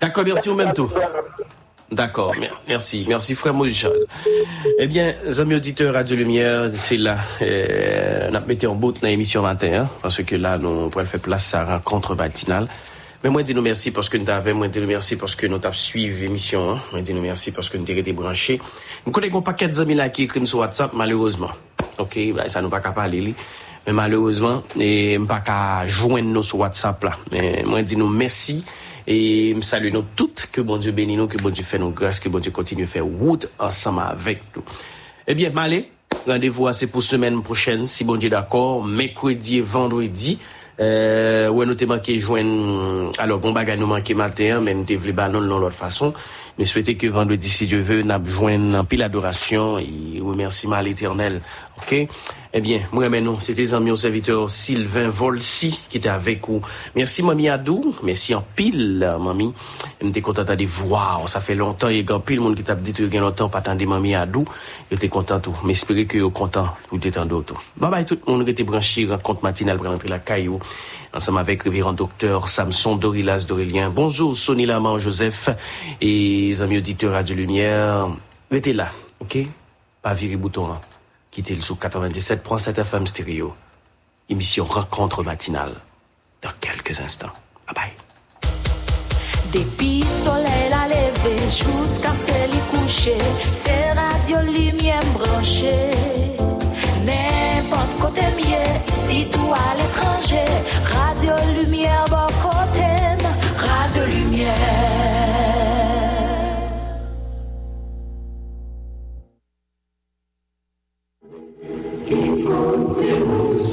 D'accord, merci au même tour. D'accord, mer- merci. Merci frère Maurice. Eh bien, amis auditeurs Radio Lumière, c'est là, euh, on a mis en bout dans l'émission matin, hein, parce que là, nous pourrions faire place à la rencontre matinale. Mais moi, dis nous merci parce que nous t'avons, moi, dis nous merci parce que nous t'avons suivi l'émission, hein. Moi, dis nous merci parce que nous t'avons été branchés. Nous connaissons un paquet d'amis là qui écrivent sur WhatsApp, malheureusement. Ok, bah, ça nous pas qu'à parler. Mais malheureusement, et pas qu'à joindre nous sur WhatsApp là. Mais moi, dis nous merci. Et me salue nous toutes, que bon Dieu bénisse nous, que bon Dieu fait nous grâce, que bon Dieu continue à faire route ensemble avec nous. Eh bien, Malé, rendez-vous c'est pour semaine prochaine, si bon Dieu d'accord, mercredi et vendredi. Euh, ouais, nous t'es manqué joindre, alors, bon bagage nous manqué matin, mais nous t'es voulu banon de l'autre façon. Mais souhaitez que vendredi, si Dieu veut, nous joindre en pile adoration et remerciement à l'éternel. OK? Eh bien, moi, nous, c'était amis au serviteur Sylvain Volsi qui était avec vous. Merci, Mamie Adou. Merci en pile, Mamie. Je suis content de voir. Ça fait longtemps, il y a pile monde qui t'a dit que y a longtemps pas attendre Mamie Adou. J'étais content tout. Mais j'espère que vous content pour être d'autres. Bye bye tout le monde qui était branché, rencontre matinale pour rentrer la caillou. Ensemble avec révérend docteur Samson Dorilas Dorélien. Bonjour, Sonny Lamar Joseph et les amis auditeurs Radio Lumière. Restez là, ok? Pas virer bouton, hein. Quittez le sous 97.7 FM stéréo. Émission Rencontre matinale. Dans quelques instants. Bye bye. Depi soleil la leve Jusqu'à ce que li couche C'est radio lumière branché N'importe côté mieux Ici tout à l'étranger Radio lumière bon côté Radio lumière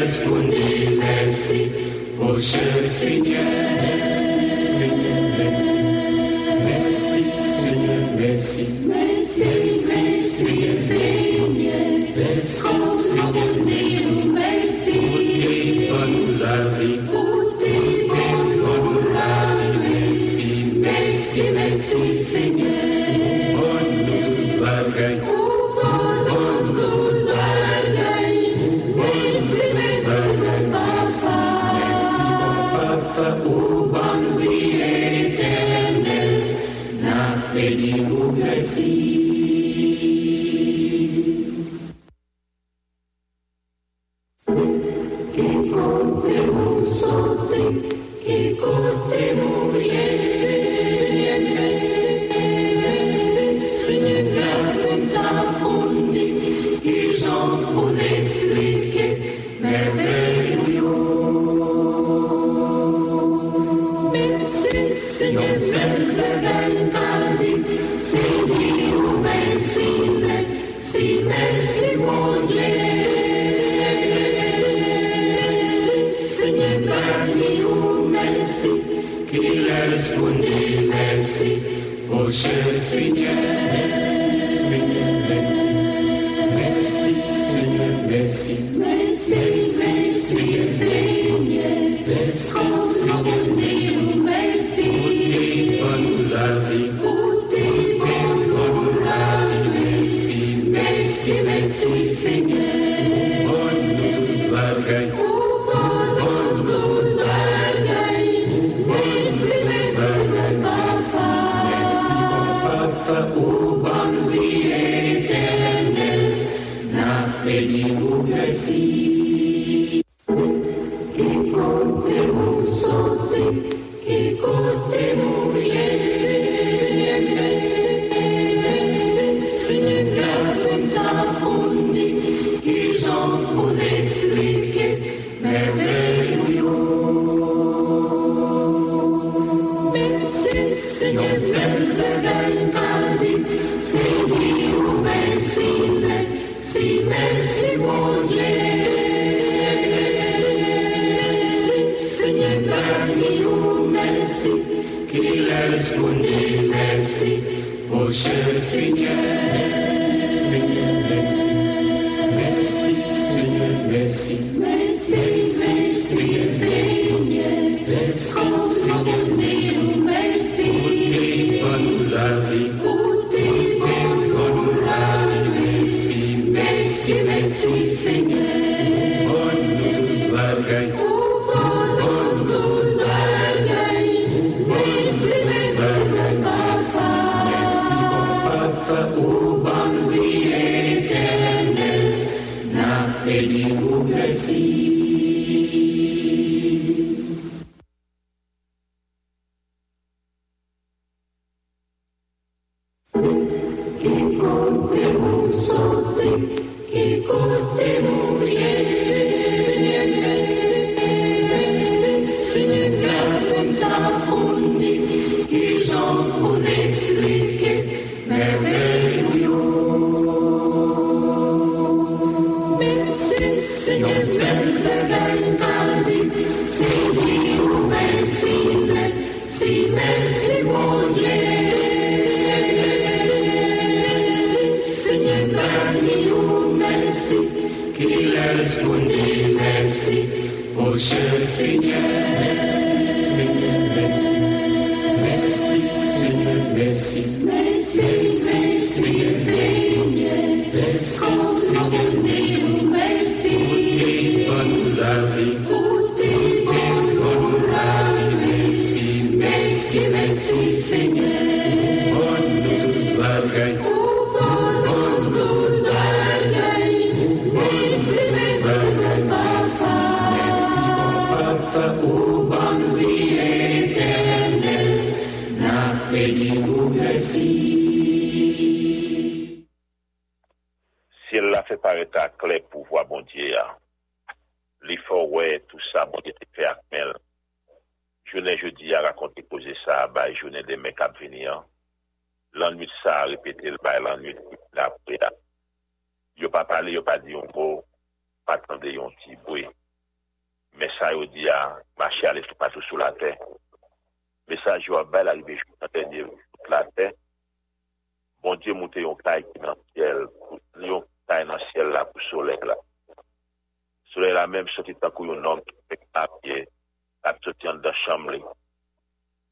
responder-se, poxa, Senhor, merci, Senhor, merci, merci, Senhor, merci, merci, Senhor, merci, merci, Senhor, merci, porque quando la vie, porque quando la vie, merci, merci, merci, Senhor. Tată urban prietene. Merci, oh cher Seigneur, merci, merci. merci, merci Seigneur. Bonne nouvelle. travay lan nwit la pou etan. Yo pa pale, yo pa di yon bo, pa tende yon ti bwe. Mesaj yo di a, machi ale sou patou sou la ten. Mesaj yo a bel alibe chou paten di sou la ten. Bon diye mouten yon kay ki nan siel, yon kay nan siel la pou solek la. Solek la menm soti takou yon nom ki pek apye, ap soti an da chamle.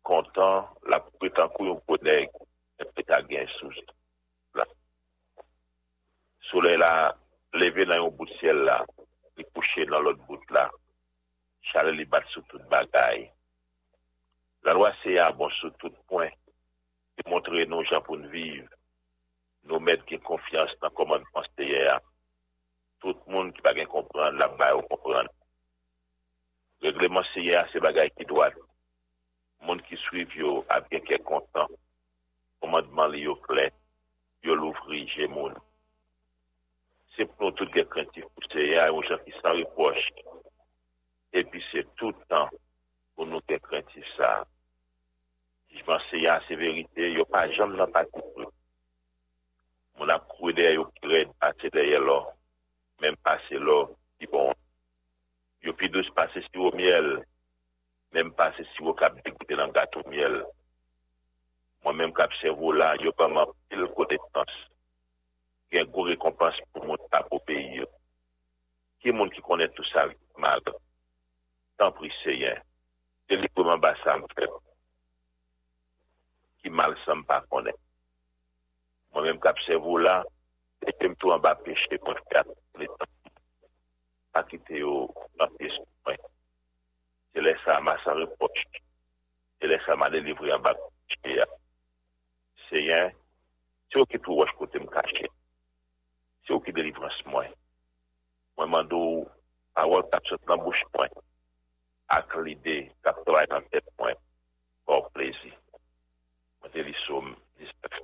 Kontan, la pou pek takou yon podek, pek agen sou. Soule la, leve nan yon bout siel la, li kouche nan lot bout la, chale li bat sou tout bagay. La lwa se ya bon sou tout point, ki montre nou japoun vive, nou met gen konfians nan koman konsteye ya. Tout moun ki bagen kompran, la bay ou kompran. Regleman se ya se bagay ki doan. Moun ki suiv yo, ap gen ke kontan. Komandman li yo klet, yo louvri je moun. se pou nou tout gen krentif pou se ya ou jan ki san ripoche. E pi se toutan pou nou gen krentif sa. Jman se ya se verite, yo pa jam nan pa koukou. Moun ap kou de yo kred ase deye lo, men pase lo, di bon. Yo pi dos pase si yo miel, men pase si yo kap dekoute nan gato miel. Mwen men kap se vou la, yo pa man pil kote tans. gen gwo rekompans pou moun ta pou peyi yo. Ki moun ki konen tout sa mal, tan pri seyen, se li pouman ba sa mwen fèm. Ki mal sa mpa konen. Mwen mèm kap se vou la, e kem tou an ba peche mwen fèm. A ki te yo, an te sou mwen. Se lè sa ma sa repoche. Se lè sa ma delivri an ba peche ya. Seyen, se yo ki tou waj kote m kache. se ou ki delivrans mwen. Mwen mando awal kap sot nan bouch mwen, ak lide kap trai nan tep mwen, kor plezi. Mwen te li som, li spek.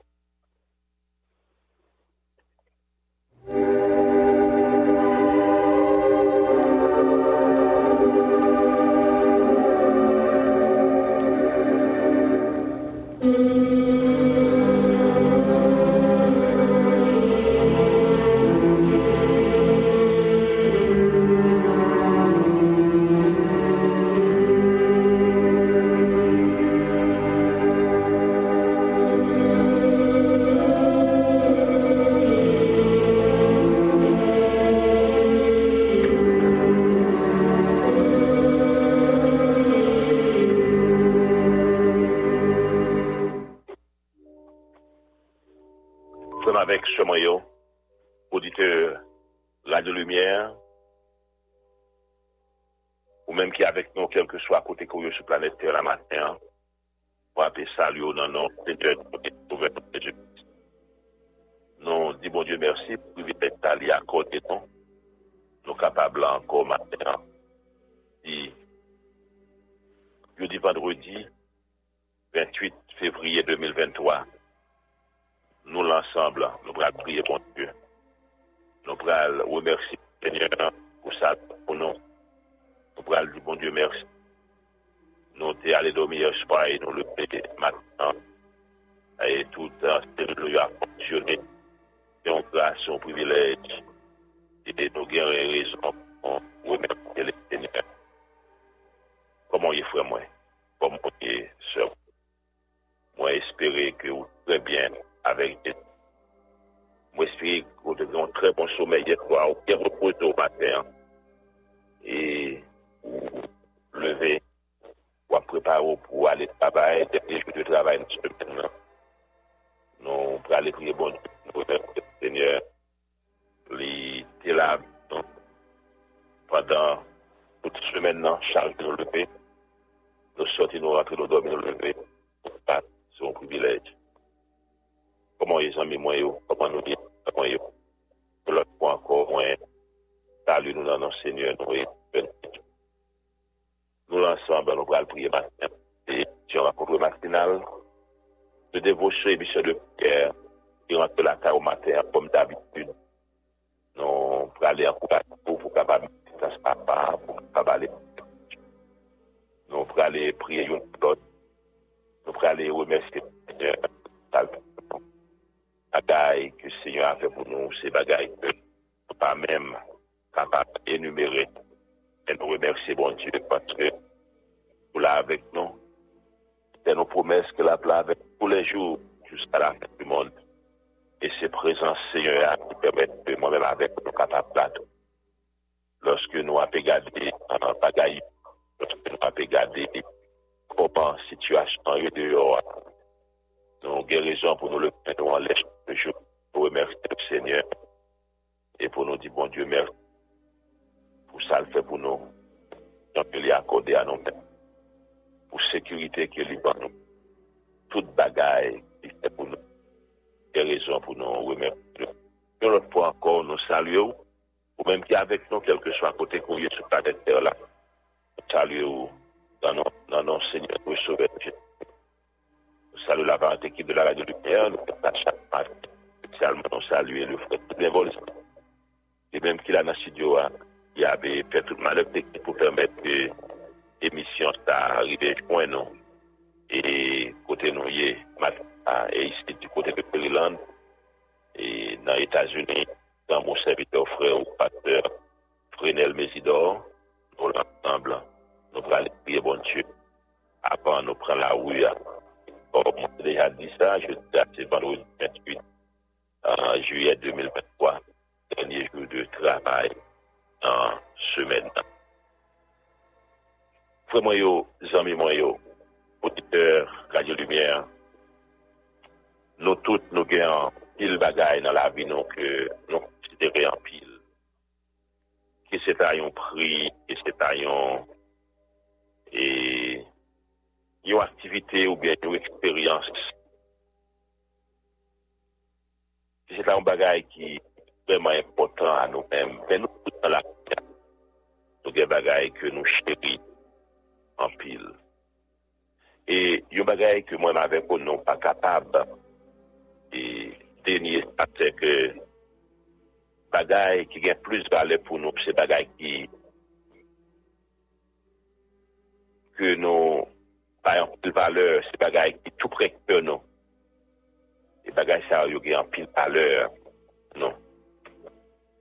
Sou planet Terre la matin, ou ape salyo nan nou Seigneur de Jésus. Nou di bon Dieu merci pou vi pek tali akote nou, nou kapab la anko matin, di jeudi vendredi 28 février 2023, nous l'ensemble, nous pourrons prier pour Dieu. Nous pourrons remercier le Seigneur pour ça, pour nous. Nous pourrons dire, bon Dieu, merci. Nous sommes allés dormir ce soir et nous le maintenant. Et tout c'est lui a fonctionné. On grâce, son privilège. Et nous avons raison pour remercier le Seigneur. Comment il frère moi? Comment il sœur? Moi, espérer que vous très bien avec Dieu. Moi, j'espère que vous avez un très bon sommeil hier soir, bien reposé au matin. Et vous lever, pour préparer pour aller travailler, dernier jour de travail, maintenant. Nous pour aller prier bon Dieu, Seigneur. Là pendant toute semaine, de nous lever. Nous sortir, nous rentrer, nous dormir, nous. C'est un privilège. Comment les amis moi yo, comment nous dire, comment. Pour encore, moi, salut nous dans Seigneur, nous nous l'ensemble, nous allons prier matin. Et si on rencontre matinal, de dévotion et mission de prière, qui rentre la terre au matin, comme d'habitude. Nous pour aller en courage pour capable passe pas, pour capable. Nous pour aller prier une autre. Nous pour aller remercier le Seigneur bagaille que le Seigneur a fait pour nous, c'est bagaille que nous pas même capable d'énumérer. Et nous remercier bon Dieu parce que vous l'avez avec nous. C'est nos promesses que la place avec tous les jours jusqu'à la fin du monde. Et c'est présence Seigneur qui permet que moi-même avec nous capables de Lorsque nous avons regardé en bagaille, lorsque nous avons regardé comment situation est dehors, nous avons raison pour nous le mettre en l'air le jour pour remercier le Seigneur et pour nous dire bon Dieu merci pour ça le fait pour nous donc il est accordé à nous pou sekurite ke li ban nou. Tout bagay li fè pou nou. Kè rezon pou nou remèp nou. Kè lòt pou ankon nou salye ou, ou mèm ki avèk nou kelke swa kote kou ye sou planet ter la. Salye ou nan nou sènyon pou souve. Salye la vante ki de la radio lumière, nou fè pa chak part. Salman nou salye nou fè tout l'évolution. Kè mèm ki la nasi diwa, y avè fè tout malèp de ki pou pèmèp de que l'émission arrive point nous. Et côté nous, et ici du côté de Maryland, et dans les États-Unis, dans mon serviteur frère ou pasteur Frenel Mésidor, nous l'ensemble, nous allons prier bon Dieu. Avant, nous prenons la rue comme j'ai déjà dit ça, je dis c'est vendredi 28 en juillet 2023, dernier jour de travail en semaine. Frémont yo, Zami Moyo, auditeur Radio Lumière, nous tous nous gagnons pile bagaille dans la vie, donc que nous considérons en pile. Que c'est à un prix, que c'est à un... Et une activité ou bien une expérience. C'est un bagaille qui est vraiment important à nous-mêmes. Mais nous, dans la vie, nous avons des bagailles que nous chéris. anpil. E yon bagay ke mwen avek ou nou pa kapab e denye atè ke bagay ki gen plus vale pou nou se bagay ki ke nou pa yon pil valeur se bagay ki tou prek pe nou. E bagay sa yon gen pil valeur nou.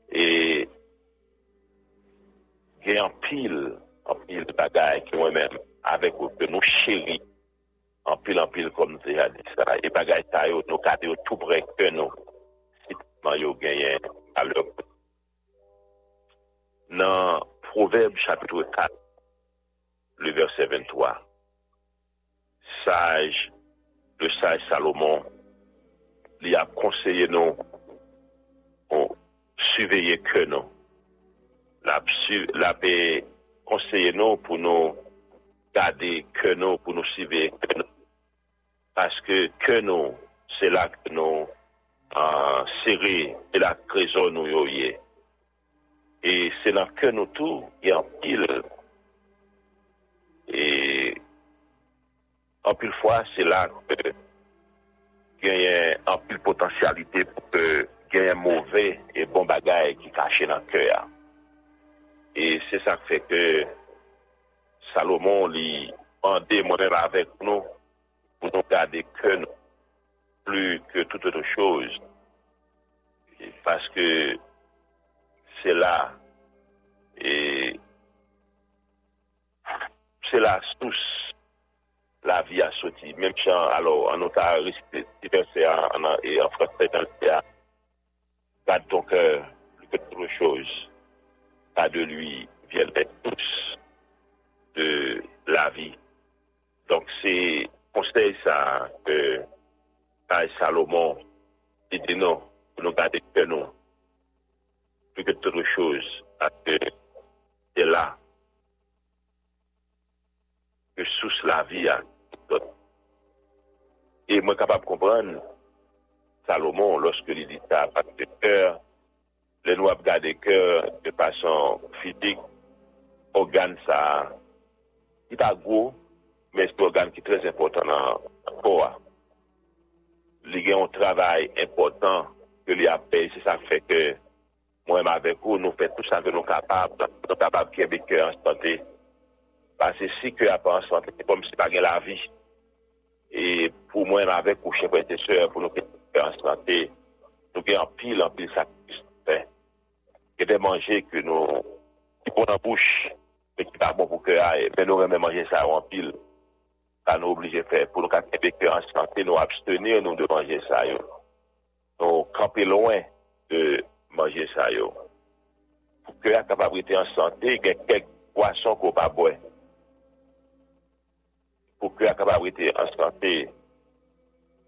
E gen yon pil anpil bagay ki mwen men avek ou ke nou chéri anpil anpil kom zi sa e bagay sa yo nou kade yo tou brek pe nou sitman yo genyen alop nan proverbe chapitre 4 le verset 23 saj le saj Salomon li ap konseye nou pou suveye ke nou La, la pe konseye nou pou nou gade ke nou pou nou sive ke nou. Paske ke nou se la ke nou an seri de la krezon nou yo ye. E se la ke nou tou yon pil. E an pil fwa se la ke genyen an pil potansyalite pou ke genyen mouve e bon bagay ki kache nan ke ya. E se sa fe ke Salomon li mande moner avek nou pou nou gade ke nou plu ke tout eto chouz. E paske se la e se la stous la vi a soti. Mem chan alo anotaris ti verse an e an an an fransè tan se a gade ton kèr plu ke tout eto chouz. Pas de lui viennent tous de la vie. Donc c'est conseil ça que Ay Salomon, di di nou, pou nou gade ke nou, pou ke tout chose, ake, de la, ke sous la vi a, e mwen kapap kompran, Salomon, loske li di ta, pati kèr, le nou ap gade ke de pasan fidik, organ sa, ki ta gwo, men se organ ki trez important nan kowa. Li gen yon travay important ke li ap pey, se sa fek ke mwen avek ou nou fek tout sa de nou kapab, nou kapab ki ebe an sante. Pase si ke ap anstante, se pom se pa gen la vi. E pou mwen avek ou chepwete se, pou nou ke anstante, nou gen an pil an pil sakris. ke de manje ke nou ki pon an pouche pe ki pa bon pou kè a e. Pe nou remè manje sa an pil. Sa nou oblige fè pou nou kakè pe kè an sante nou abstenir nou de manje sa yo. Nou kampe loin de manje sa yo. Pou kè a kapabrite an sante gen kek poason ko pa bwe pou kè a kapabrite an sante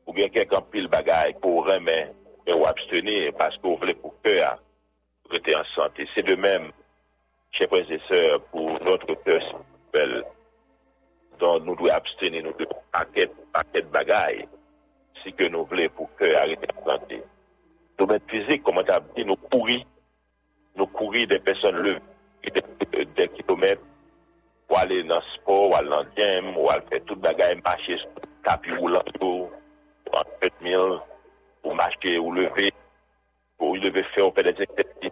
ou gen kek an pil bagay pou remè e ou abstenir paske ou vle pou kè a an sante. Se de men, che prezeseur pou notre pers bel don nou dwe absteni nou dwe paket bagay si ke nou vle pou ke arete plante. Nou men fizik, koman ta abdi, nou kouri, nou kouri de peson le, de kilomet, ou ale nan sport, ou ale nan djem, ou ale fe tout bagay mache kapi ou lanto, ou an pet mil, ou mache ou leve, ou leve fe ou pe de zekte,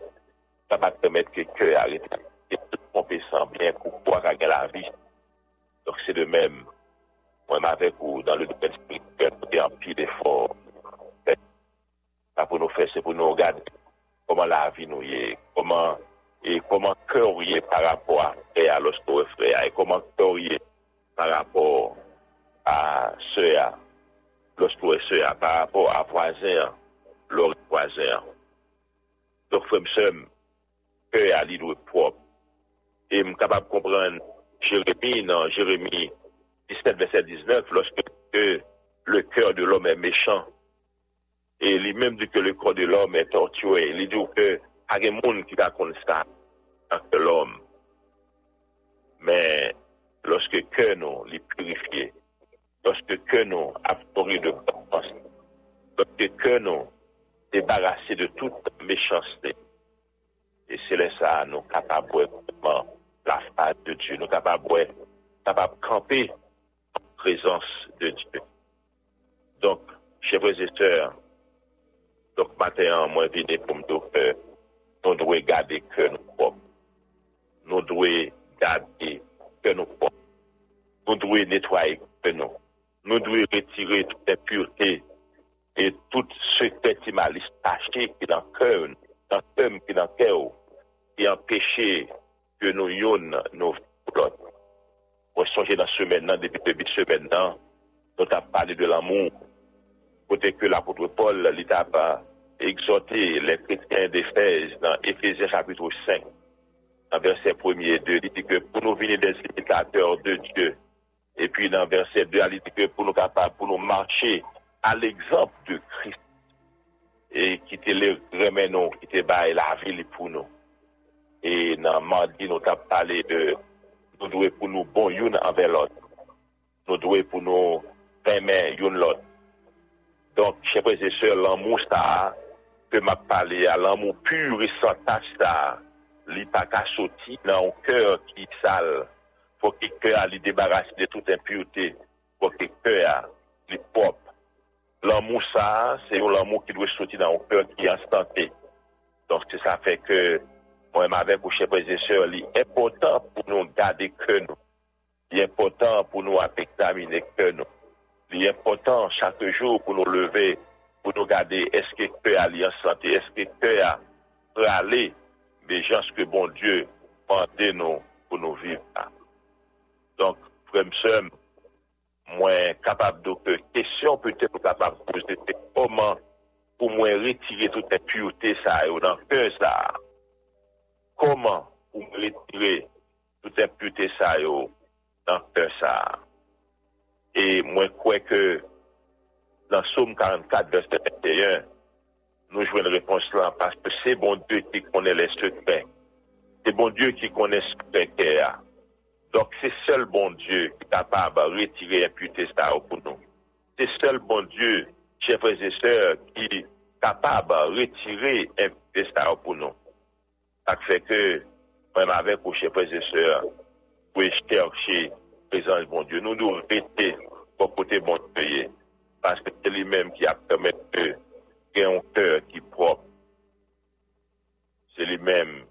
sa pa temet ke ke arete, e tout pompe san bien pou kwa kage la vi. Donc c'est de même, moi avec ou dans le domaine spirituel, nous avons pile d'efforts. Pas pour nous faire, c'est pour nous regarder comment la vie nous est, comment et comment cœur y est par rapport à frère, frère, et comment cœur y est par rapport à lorsqu'on est soeur, par rapport à voisin, l'autre voisin. Donc, frère, me cœur à l'île propre. Et je suis capable de comprendre Jérémie, dans Jérémie 17, verset 19, lorsque le cœur de l'homme est méchant, Et lui-même dit que le corps de l'homme est torturé. Il dit que pas de monde qui va connaître ça que l'homme. Mais lorsque que nous purifier, lorsque que nous avons de confiance, lorsque que nous débarrasser de toute méchanceté, et c'est là ça, nous capables la face de Dieu, nous capables capables de camper en présence de Dieu. Donc, chers frères et sœurs, donc matin, moi, viens pour me dire nous devons garder que nous propres. Nous devons garder que nous propres. Nous devons nettoyer que nous. Nous devons retirer toute impureté et tout se tè ti malis tache ki nan kèm, nan kèm ki nan kèw, ki an peche ke nou yon nou plot. Mwen sonje nan semen nan, depi debi semen nan, nou ta pale de l'amou, kote ke l'apotre Paul li ta pa exote le kretien de Fès nan Efesien chapitre 5, nan verset 1er 2, li di ke pou nou vini des imitateurs de Dieu, et puis nan verset 2, li di ke pou nou kapab, pou nou marche, a l'exemple de Christ e ki te non, le remen nou, ki te baye la vili pou nou. E nan mandi nou tap pale de nou dwe pou nou bon youn anve lot. Nou dwe pou nou remen youn lot. Donk, chepre se se l'anmou sa, ke map pale a l'anmou pur e santas sa, li pa ka soti nan ou kèr ki sal. Fok e kèr li debarasi de tout impurite. Fok e kèr li pop. l'amour ça, c'est l'amour qui doit sortir dans un cœur qui est instanté. Donc, c'est ça fait que, moi-même avec vos chers frères et sœurs, il est important pour nous garder que nous. Il est important pour nous examiner que nous. Il est important chaque jour pour nous lever, pour nous garder, est-ce que cœur allié en santé, est-ce que cœur peut aller, mais gens que bon Dieu, pendez nous pour nous vivre. Donc, frères et sœurs, mwen kapab do ke kesyon pwete mwen kapab pwese te koman pou mwen retire toute puyote sa yo nan ke sa. Koman pou mwen retire toute puyote sa yo nan ke sa. E mwen kwe ke nan soum 44 verset 21 nou jwen repons lan paske se bon Dieu ki konen le sekre. Se bon Dieu ki konen sekre ke a. Donc, c'est seul bon Dieu qui est capable de retirer l'impureté ça pour nous. C'est seul bon Dieu, chers frères et sœurs, qui est capable de retirer l'impureté ça pour nous. Ça fait que, même avec vos chers frères et sœurs, pour chercher présence bon Dieu. Nous nous rester pour côté bon Dieu. Parce que c'est lui-même qui a permis de créer un cœur qui est propre. C'est lui-même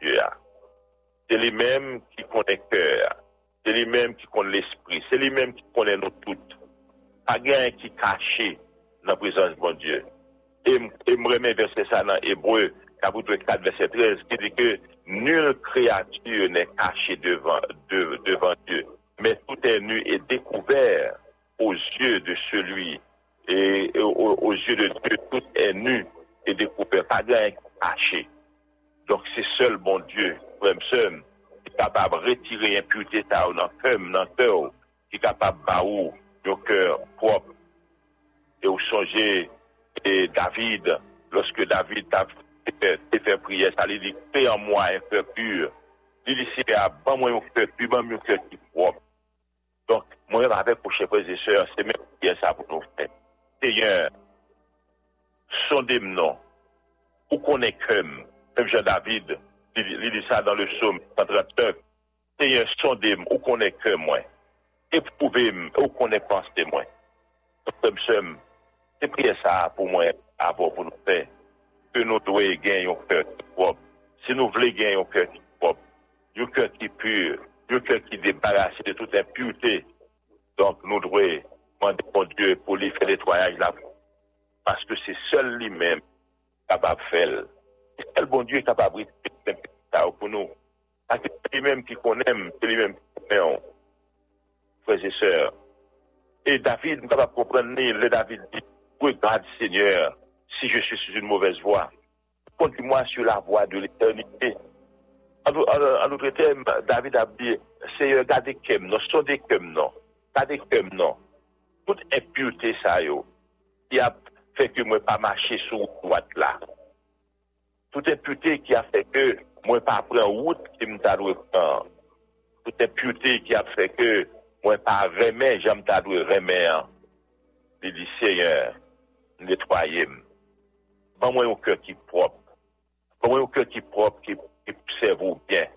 Dieu. C'est lui-même qui connaît le cœur. C'est lui-même qui connaît l'esprit. C'est lui-même qui connaît nous toutes. A rien qui caché dans la présence de bon Dieu. Et je me verset ça dans Hébreu, chapitre 4, verset 13, qui dit que nulle créature n'est cachée devant, de- devant Dieu, mais tout est nu et découvert aux yeux de celui, et, et aux, aux yeux de Dieu, tout est nu et découvert, pas rien caché. Donk se sol bon Diyo, prem sem, ki kapab retire impute ta ou nan kem, nan te ou, ki kapab ba ou, yo kèr prop. E ou sonje, e David, loske David te fè priye, sa li li pe an mwa en fè pur, li li se a ban mwen yon fè pur, ban mwen yon fè ki prop. Donk, mwen yon avè pou chè prezese, se men priye sa pou nou fè. Se yon, sondem non, ou konen kem, Mèm Jean David, li li sa dan le soum, te yon sondem ou konen ke mwen, te pouvem ou konen pans te mwen. Mèm soum, te priye sa pou mwen avon pou nou fè, ke nou dwe gen yon kèr ki prop, se nou vle gen yon kèr ki prop, yon kèr ki pur, yon kèr ki debarase de tout impurite, donk nou dwe mande kon Diyo pou li fè netwayaj la pou, paske se sol li mèm kabab fèl, quel bon Dieu est capable de ça pour nous. C'est lui-même qui connaît, c'est lui-même qui connaît, frères et sœurs. Et David, nous capable de comprendre, le David dit, regarde Seigneur, si je suis sur une mauvaise voie, conduis-moi sur la voie de l'éternité. En, en, en d'autres termes, David a dit, Seigneur, gardez kem non, sondez kem non, gardez kem non. Toute impureté, ça, yo, qui a fait que moi pas marcher sur droite là. tout epute ki a feke mwen pa pren wout ki mta dwe pran. Tout epute ki a feke mwen pa remen jan mta dwe remen li liseyen netwayem. Ban mwen yo kè ki prop. Ban mwen yo kè ki prop ki, ki servou bien.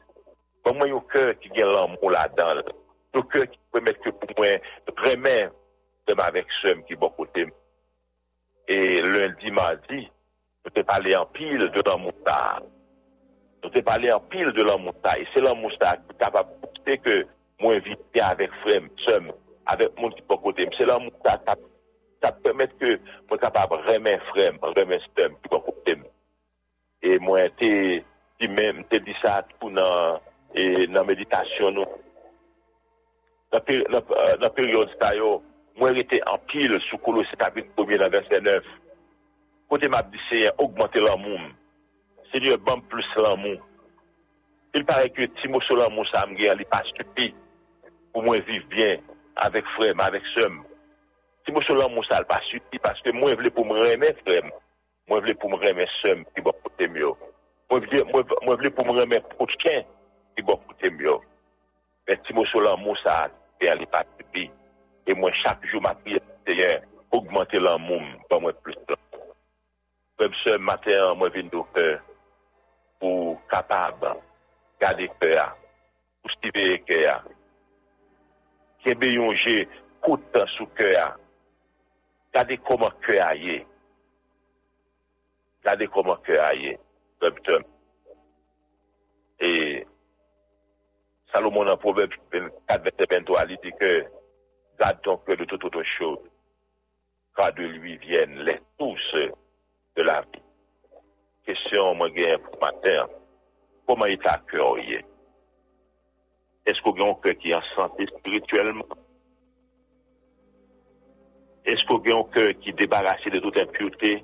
Ban mwen yo kè ki gen lan mou la dan. Yo kè ki premet ke pou mwen remen dem avek sem ki bon kote. E lundi, mardi, nou te pale an pil de lan mousta. Nou te pale an pil de lan mousta. E se lan mousta ki kapab poukte ke mwen vite avèk frem, tsem, avèk moun ki pou kote. Se lan mousta kap pèmèt ke mwen kapab remè frem, remè stem, pou kote. E mwen te di mèm, te di sa pou nan, e, nan meditasyon nou. Nan, per, nan, nan euh, peryode ta yo, mwen rete an pil sou kolo se kapit poumye nan verset 9. Kote map di se augmente lan moun. Se di ban plus lan moun. Il pare ke ti mou sou lan moun sa mge an li pa stupi. Pou mwen viv bien avek frem, avek sem. Ti mou sou lan moun sa li pa stupi paske mwen vle pou mwen reme frem. Mwen vle pou mwen reme sem ki bo kote myo. Mwen vle pou mwen reme potken ki bo kote myo. Men ti mou sou lan moun sa li an li pa stupi. E mwen chak jou ma priye seye augmente lan moun ban mwen plus lan. pep se mater mwen vin do pe pou kapab gade pe a, pou stive ke a, kebe yon je koutan sou ke a, gade koman ke a ye, gade koman ke a ye, pep tem. E Salomon an proverb 4.23 li di ke gade ton ke de toutoton chou, ka de lui vyen le touse de la vie. Question, moi, gagne pour matin. Comment est ta cœur? Est-ce qu'on a un cœur qui est en santé spirituellement? Est-ce qu'on a un cœur qui est débarrassé de toute impureté?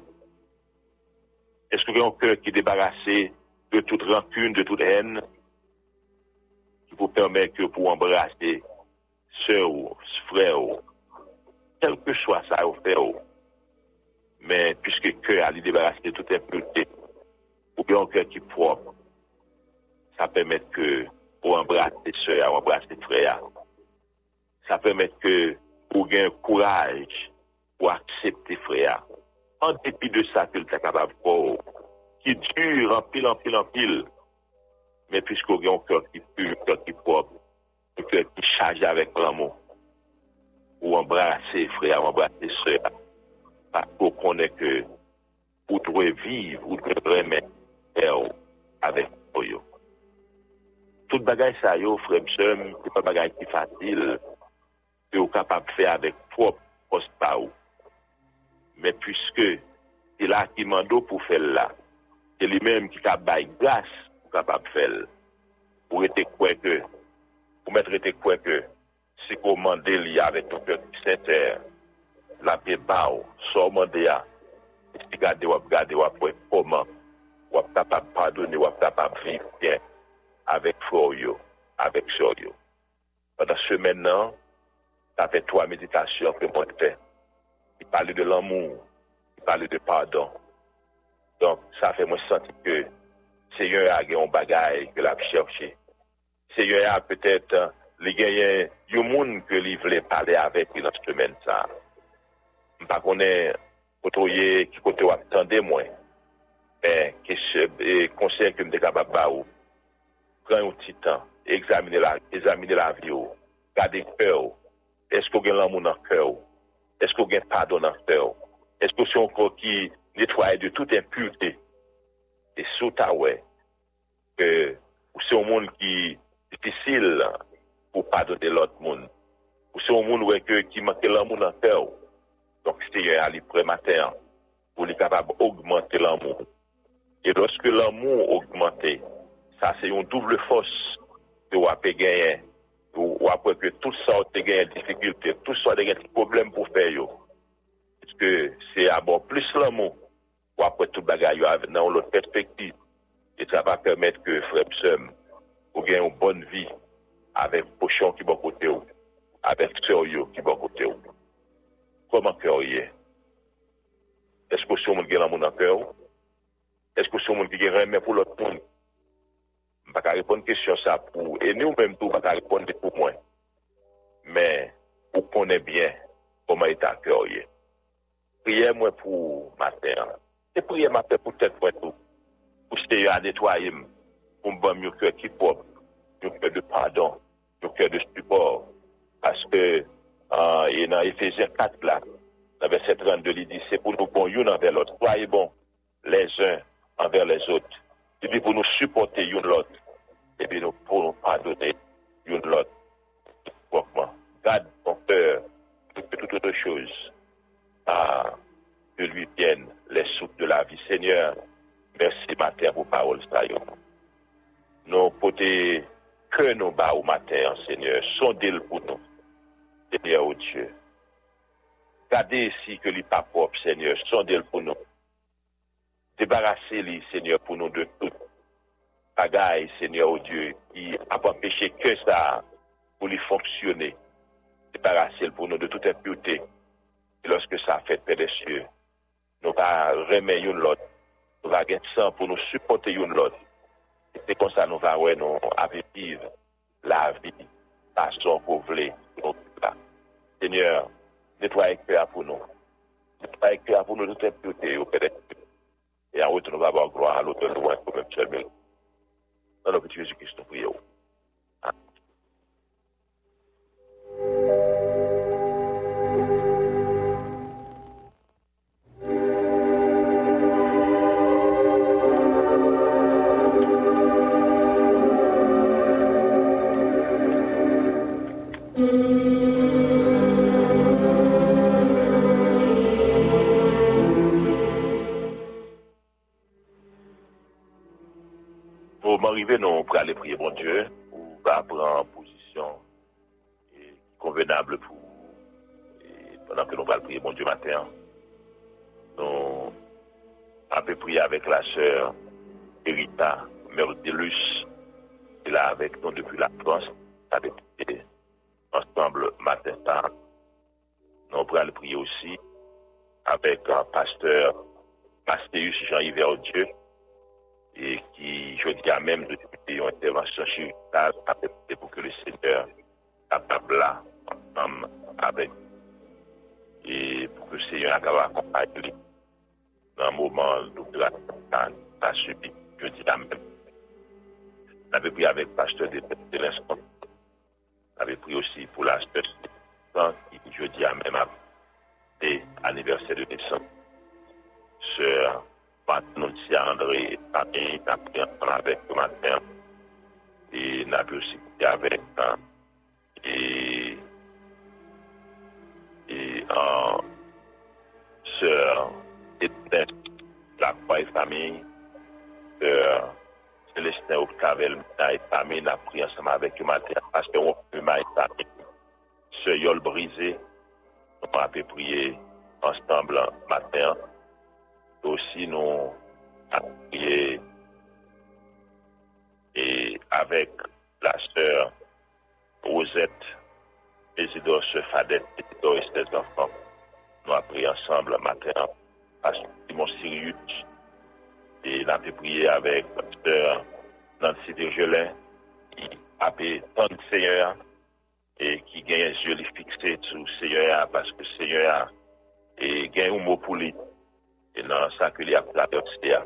Est-ce qu'on a un cœur qui est débarrassé de toute rancune, de toute haine? Qui vous permet que pour embrasser soeur ou frère quel que soit ça ou frère men pwiske kè a li debarase de tout impulte, ou bè an kè ki prop, sa pèmèt ke ou embrase se a, ou embrase freya. Sa pèmèt ke ou gen kouraj ou aksepte freya. An depi de sa ke lta kapab pou, ki dure an pil, an pil, an pil, men pwiske ou gen an kè ki pur, an kè ki prop, an kè ki chaje avèk l'amou, ou embrase freya, ou embrase se a. pa pou konen ke ou trwe vive, ou trwe remen e ou avek pou yo. Tout bagay sa yo, fremsem, se pa bagay ki fasil, se ou kapap fe avek prop post pa ou. Men pwiske se la ki mando pou fel la, se li menm ki kap bay glas pou kapap fel, pou ete kweke, pou metre ete kweke, se komande li avek ton pek seter, la pe ba ou, so mande ya, si gade wap gade wap wè poman, wap kapap padone, wap kapap viv bien, avèk fò yo, avèk sò yo. Pendan semen nan, ta fè twa meditasyon ke mwen fè. Ki pale de l'amou, ki pale de padon. Donk, sa fè mwen santi ke se yon a gen yon bagay ke la chèvche. Se yon a petèt li gen yon moun ke li vle pale avèk yon semen sa. mpa konen kotoye ki kote wap tande mwen, men, e, konsen ke mde kabab ba ou, pren ou titan, examine la, examine la vi ou, gade kè ou, esko gen lan moun nan kè ou, esko gen padon nan kè ou, esko se yon kò ki netwaye de tout impurite, e sou ta wè, ke ou se yon moun ki difisil pou padon de lot moun, ou se yon moun wè ke ki manke lan moun nan kè ou, Donc, c'est aller prémateur pour les capables d'augmenter l'amour. Et lorsque l'amour augmente, ça c'est une double force que vous avez gagné. Ou après que tout ça a gagné difficulté, tout ça a gagné problème pour faire. Parce que c'est d'abord plus l'amour, ou après tout bagage dans l'autre perspective. Et ça va permettre que Frère Psum, ou gagne une bonne vie avec pochon qui va côté, avec sérieux qui va côté. koman kèw yè. Esko sou moun gen an moun an kèw? Esko sou moun ki gen remè pou lot moun? Baka repon kèsyon sa pou, e nou mèm tou baka repon de pou mwen. Mè, pou konè byen, koman etan kèw yè. Priye mwen pou mater. Se priye mater pou tèt mwen tou. Pou se yo an netwayim, pou mbèm yo kèw ki pop, yo kèw de pardon, yo kèw de stupor, paske et dans Ephésiens 4 là, dans verset 32, il dit, c'est pour nous bon l'un envers l'autre. Soyez bons les uns envers les autres. Et puis pour nous supporter l'un l'autre. Et puis nous, pour nous pardonner l'un l'autre. Garde ton cœur de toute autre chose. Ah, que lui viennent les soupes de la vie. Seigneur, merci matin pour parole ça. Nous poter que nous bas au matin, Seigneur, sondez-le pour nous. Seigneur, oh Dieu. Gardez ici que les pas propre, Seigneur, sondez-le pour nous. Débarrassez-les, Seigneur, pour nous de tout bagaille, Seigneur, oh Dieu, qui a empêché que ça pour lui fonctionner. Débarrassez-le pour nous de toute impureté. Et lorsque ça fait paix des cieux, nous allons remettre une l'autre. Nous allons gagner sang pour nous supporter une l'autre. Et c'est comme ça nous allons nous vivre la vie, façon pour voulez. Seigneur, netwaye kwe apou nou. Netwaye kwe apou nou, nou te pyote yo pede. E an wote nou va ba gro an lote lou an pou mèm chèmèl. Nan nou piti Jésus Christ nou priye ou. Amen. Avec la sœur Erita Merdelus, qui est là avec nous depuis la France, avec ensemble matin tard. Nous allons prier aussi avec un pasteur Pastéus Jean-Yves Dieu, et qui, je dis à même, de une intervention chirurgicale pour que le Seigneur capable là, ensemble avec, et pour que le Seigneur capable accompagner dans un moment de la a subi, je même. On avait pris avec le pasteur de, de l'instant. On avait pris aussi pour la qui, je à même, et anniversaire de. Sœur Patricia André, matin. Et n'a pu aussi avec hein, et, et euh, sœur Edith, la croix et famille, sœur Célestin Octavel, et famille, n'a pris ensemble avec le matin, parce que on peut et famille, sœur Yol brisé, on a pu prier ensemble matin. Aussi nous prier et avec la sœur Rosette, Isidore Fadette, Isidore et ses enfants, nous avons prié ensemble matin Simon Sirius, e nan te priye avek pasteur Nancy Desjolins, ki apè tan seyea, e ki gen yon zye li fikse sou seyea, paske seyea e gen yon mou pou li, e nan sa ke li apè la pep seyea.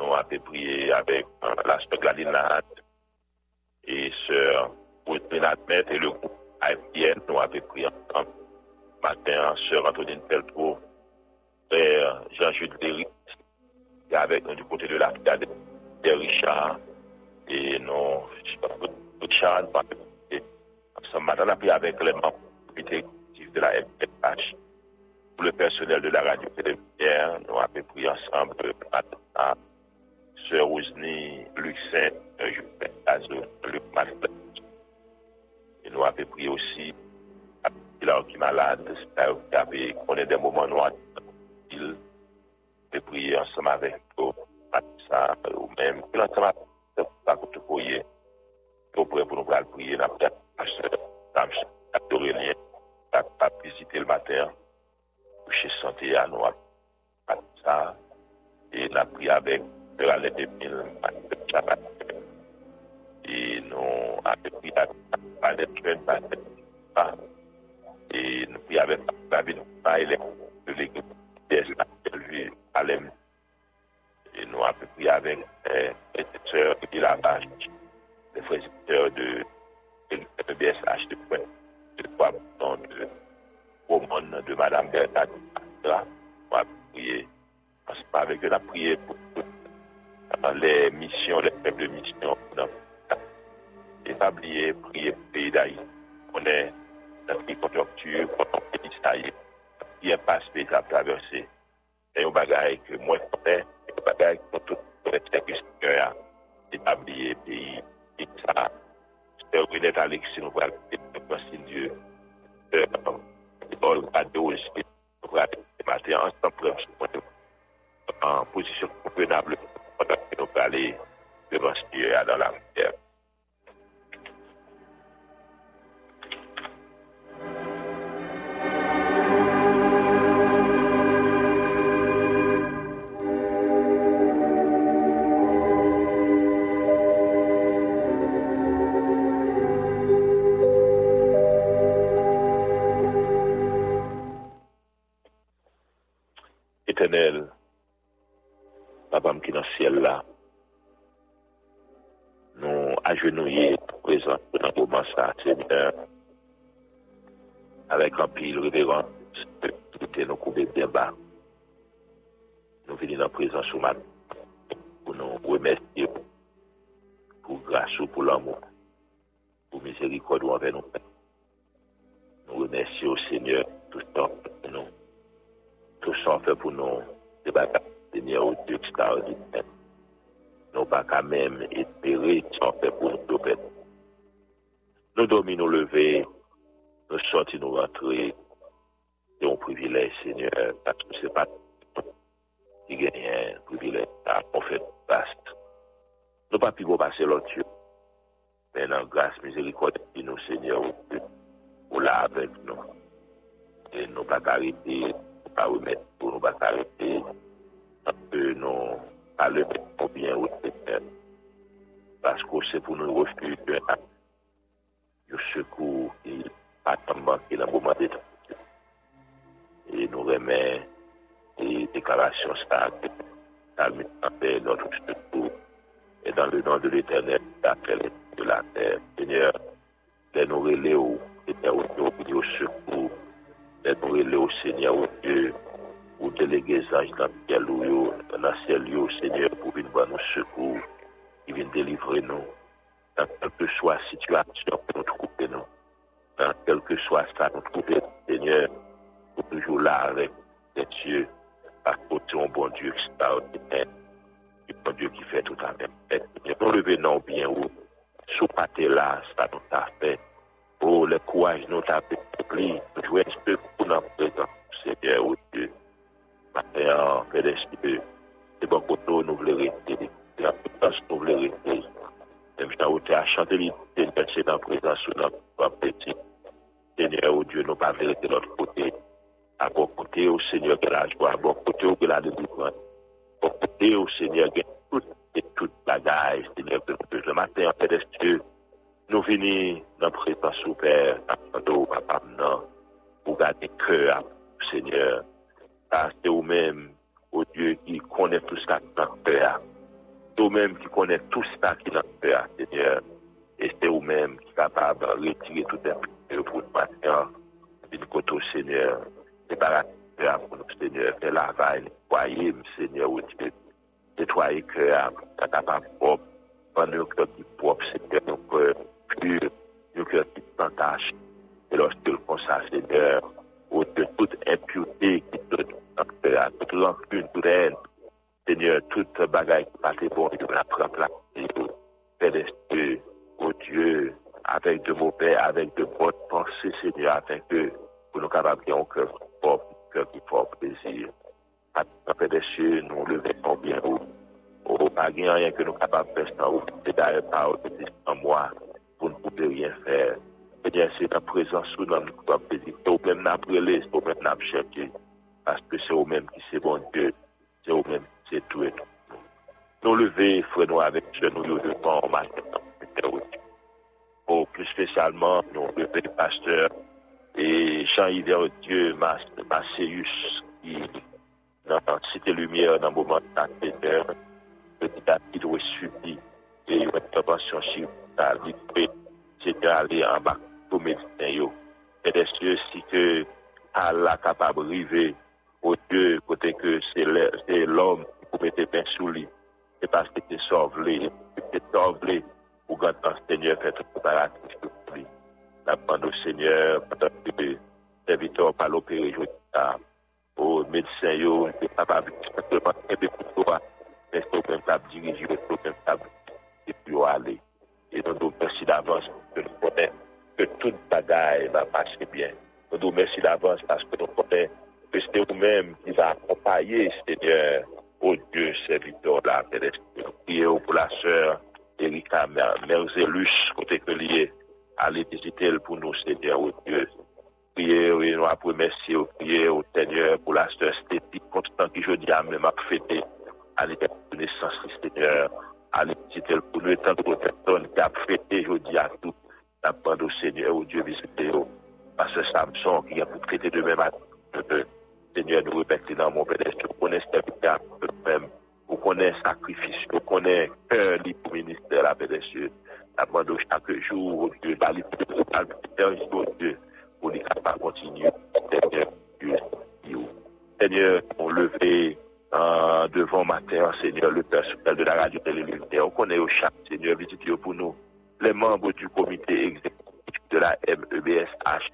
Nou apè priye avek l'aspek euh, la linat, e se pou linatmet, e le groupe AFDN nou apè priye an matin, se rantonin pel pou, Jean-Jules Derrit, qui est avec nous du côté de la de Richard, et nous, Richard, ensemble, matin, on a prié avec les membres de la FPH pour le personnel de la radio télévision, nous avons pris ensemble à Sœur Luc Saint, Jupin Azo, Luc Maslet. Et nous avons pris aussi à Pilar qui est malade, qui connu des moments noirs. l'il, pe priye ansama vek pou patisa ou menm, pou ansama pa koutou pouye, pou pouye pou nou pral priye, nan pou ap dorenye, ap vizite l mater, pou che sante anou ap patisa, e nan priye avek, pou alè de mil, ap chabat, e nou ap priye avek, alè tren, alè tren, e nou priye avek, ap priye avek, alè tren, l'église, à l'aime, et nous avons pris avec les sœurs de la vache, les frères et sœurs de de BSH de trois de Romane, de Madame on prier, on se pas avec la prier pour les missions, les peuples de mission, et pas oublier, prier pour le pays. On est dans une conjoncture, pour le qui est pas spécial à traverser. Et un bagage que moi, je fais, un bagage pour tout les secteurs, et pas oublier le pays, et ça, c'est reconnaître Alex, nous allons merci Dieu. Paul a aussi, nous allons matin ensemble en position convenable que nous allons aller devant Dieu dans la terre. Nous, dans quelle que soit la situation que nous trouvons, nous, dans quel que soit ça, nous trouvons, Seigneur, pour toujours là avec les dieux, à côté un bon Dieu extraordinaire, un bon Dieu qui fait tout à fait. Nous revenons bien où, sous pâté là, ça nous a fait. Oh, le courage nous a pris, nous jouons un peu pour nous présenter, Seigneur, oh Dieu. Matin, Père d'Esprit, c'est bon côté nous voulons rester, puissance nous voulons rester. Si nous à chanter l'idée, c'est dans la présence de notre petit. Seigneur, oh Dieu, nous pas vérité de l'autre côté. À bon côté, au Seigneur, que la bon côté, que la délivrance. À bon que nous le matin, Père d'Esprit, nous venons dans la présence au Père, dans papa, non, pour garder cœur, Seigneur. Parce que vous-même, au Dieu qui connaît tout ça qui est dans le cœur. C'est vous-même qui connaît tout ça qui le cœur, Seigneur. Et c'est vous-même qui est capable de retirer tout un pour nous matin. Une côté Seigneur. La pour nous, Seigneur. C'est la vaille, Seigneur. Nettoyer le cœur, c'est capable propre. Que qui propre, Seigneur, nos cœurs purs, nos cœurs qui sans tâche. Et lorsque le constat, Seigneur, de toute impureté qui toute rancune, toute Seigneur, toute bagaille qui passe bon, Dieu, la prendre place, d'Esprit, oh Dieu, avec de mots pères, avec de bonnes pensées, Seigneur, afin que pour nous capables de un cœur propre, cœur qui porte plaisir. Père des cieux, nous levons bien haut. Pas rien que nous capables de faire. C'est d'ailleurs par en moi. pouvez rien faire. Seigneur, c'est ta présence sous nous, nous pouvons pédir. C'est au-même n'a cherché. Parce que c'est au-même qui c'est bon Nous lever, frère, nous avec genoux de temps matin. Oh, plus spécialement, nous lever pasteur et Jean-Yves Dieu, Macéus, qui, dans Cité Lumière, dans le moment de la petit à petit, doit subir et une intervention chirurgicale, c'était aller en bas pour médecin. Et des cieux, si que Allah capable de arriver au Dieu, côté que c'est l'homme qui peut mettre bien sous lui. C'est parce que c'est sauvé, c'est sauvé pour garder le Seigneur fait tout préparatif pour lui. La Seigneur, pendant que le serviteur par l'opérer, je au médecin, yo, c'est au même cap diriger, c'est au même cap et nous merci d'avance que nous connaissons que toute bagaille va passer bien. Nous merci d'avance parce que que c'est vous-même qui va accompagner, Seigneur, au Dieu serviteur là, Nous prions pour la sœur Erika Merzelus, côté que lié, aller visiter pour nous, Seigneur, au Dieu. Priez, et nous après merci, prier au Seigneur pour la sœur Stéphie, constant qui je dis à même à fêter, à naissance, Seigneur, aller visiter pour nous, tant d'autres personnes qui a fêté, je dis à tout, la au Seigneur, au Dieu visiter, parce que Samson qui a pour traiter de même à Seigneur, nous répétons dans mon Père, vous connaissez ce même, vous connaissez sacrifice, vous connaissez cœur pour ministère, la cieux. La demande chaque jour, Dieu, la liberté, au Dieu, pour les capables de continuer, Seigneur, Dieu, Seigneur, on levé euh, devant matin, Seigneur, le personnel de la radio télévision. On connaît au chat, Seigneur, visitez pour nous les membres du comité exécutif de la MEBSH.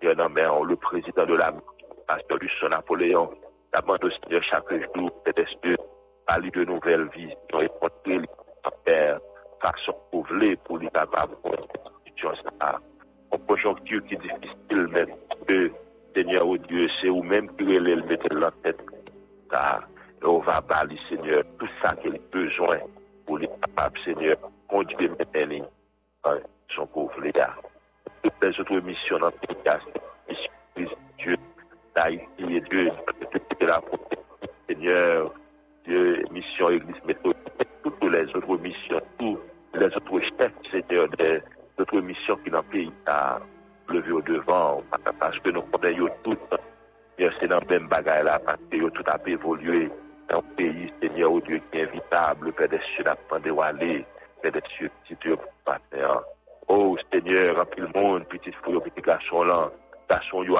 Il y en a le président de la pasteur du Napoléon, la bande au Seigneur chaque jour, peut-être aller de nouvelles visions et porter les affaires façon pour les capables. Une conjoncture qui est difficile, mais que Seigneur, oh Dieu, c'est ou même qui le mettre la tête. Car on va balayer, Seigneur, tout ça qu'il a besoin pour les capables, Seigneur, conduire maintenant son pauvre. Toutes les autres missions dans le pays, Dieu, d'Haïti et Dieu, de la Seigneur, Dieu, mission Église méthodique, toutes les autres missions, tous les autres chefs, Seigneur, des autres missions qui dans le pays a levé au devant, parce que nous connaissons toutes, c'est dans le même bagage là, parce que tout a évolué dans le pays, Seigneur, au Dieu qui est invitable, Père des cieux, d'attendre où aller, Père des cieux, petit Dieu, Père. Oh, Seigneur, remplis le monde, petit fou, petit garçon là, garçon, yo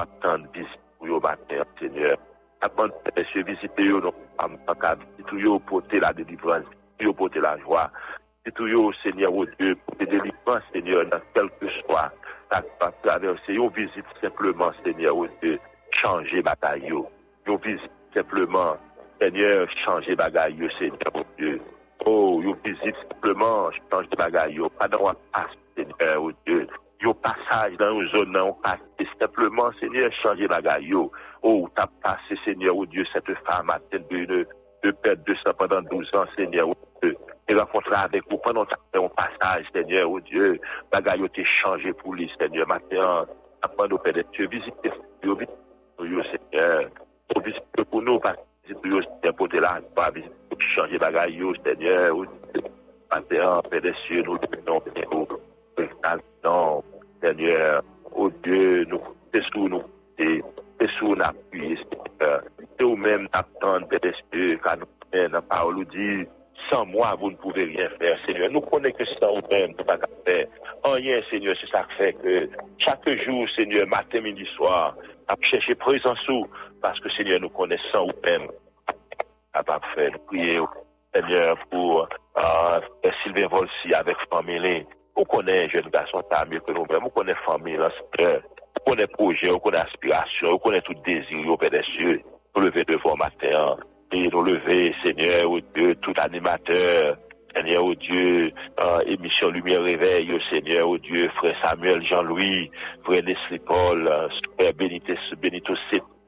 visite pour yo matin, Seigneur. Avant de se visiter, tout yo porter la délivrance, yo porter la joie. Tout yo, Seigneur, oh Dieu, pour te délivrer, Seigneur, dans quel que soit ta traversée. Yo visite simplement, Seigneur, oh Dieu, changer bagaille, yo. Yo visite simplement, Seigneur, changer bagaille, Seigneur, oh Dieu. Oh, yo visite simplement, changer bagaille. Pas dans passe, Seigneur, oh Dieu. Yo passage dans une zone, on passe simplement, Seigneur, changer bagaille, yo. Oh, t'as passé, Seigneur, oh Dieu, cette femme atteinte de, de perdre de ça pendant 12 ans, Seigneur, oh Dieu. Et avec vous pendant un passage, Seigneur, oh Dieu. Bagaille, t'es changé pour lui, Seigneur. Maintenant, après nos pères de Dieu, visitez, visitez, Seigneur. Visitez pour nous, parce que Seigneur, pour te visitez, pour changer bagaille, Seigneur, oh. Maintenant, Père des cieux, nous donnons, non, Seigneur, oh Dieu, nous, c'est sous nous, c'est sous nous appuyer, Seigneur. C'est vous-même d'attendre, Père car nous, la parole nous dit, sans moi, vous ne pouvez rien faire, Seigneur. Nous connaissons que sans vous-même, nous ne pouvons pas faire. Rien, Seigneur, c'est ça qui fait que chaque jour, Seigneur, matin, midi, soir, à chercher présence sous, parce que, Seigneur, nous connaissons vous-même. À pas faire. Prions, Seigneur, pour euh, Sylvain Volsi avec famille. Ou konen jen gason tamil konon brem, ou konen famil anspren, ou konen proje, ou konen aspirasyon, ou konen tout dezir yo pe desye, nou leve devon mater, nou leve seigneur ou dieu, tout animateur, Seigneur ou Dieu, euh, émission Lumière Réveil, Seigneur ou Dieu, frère Samuel, Jean-Louis, frère Leslie Paul, frère Benito, Benito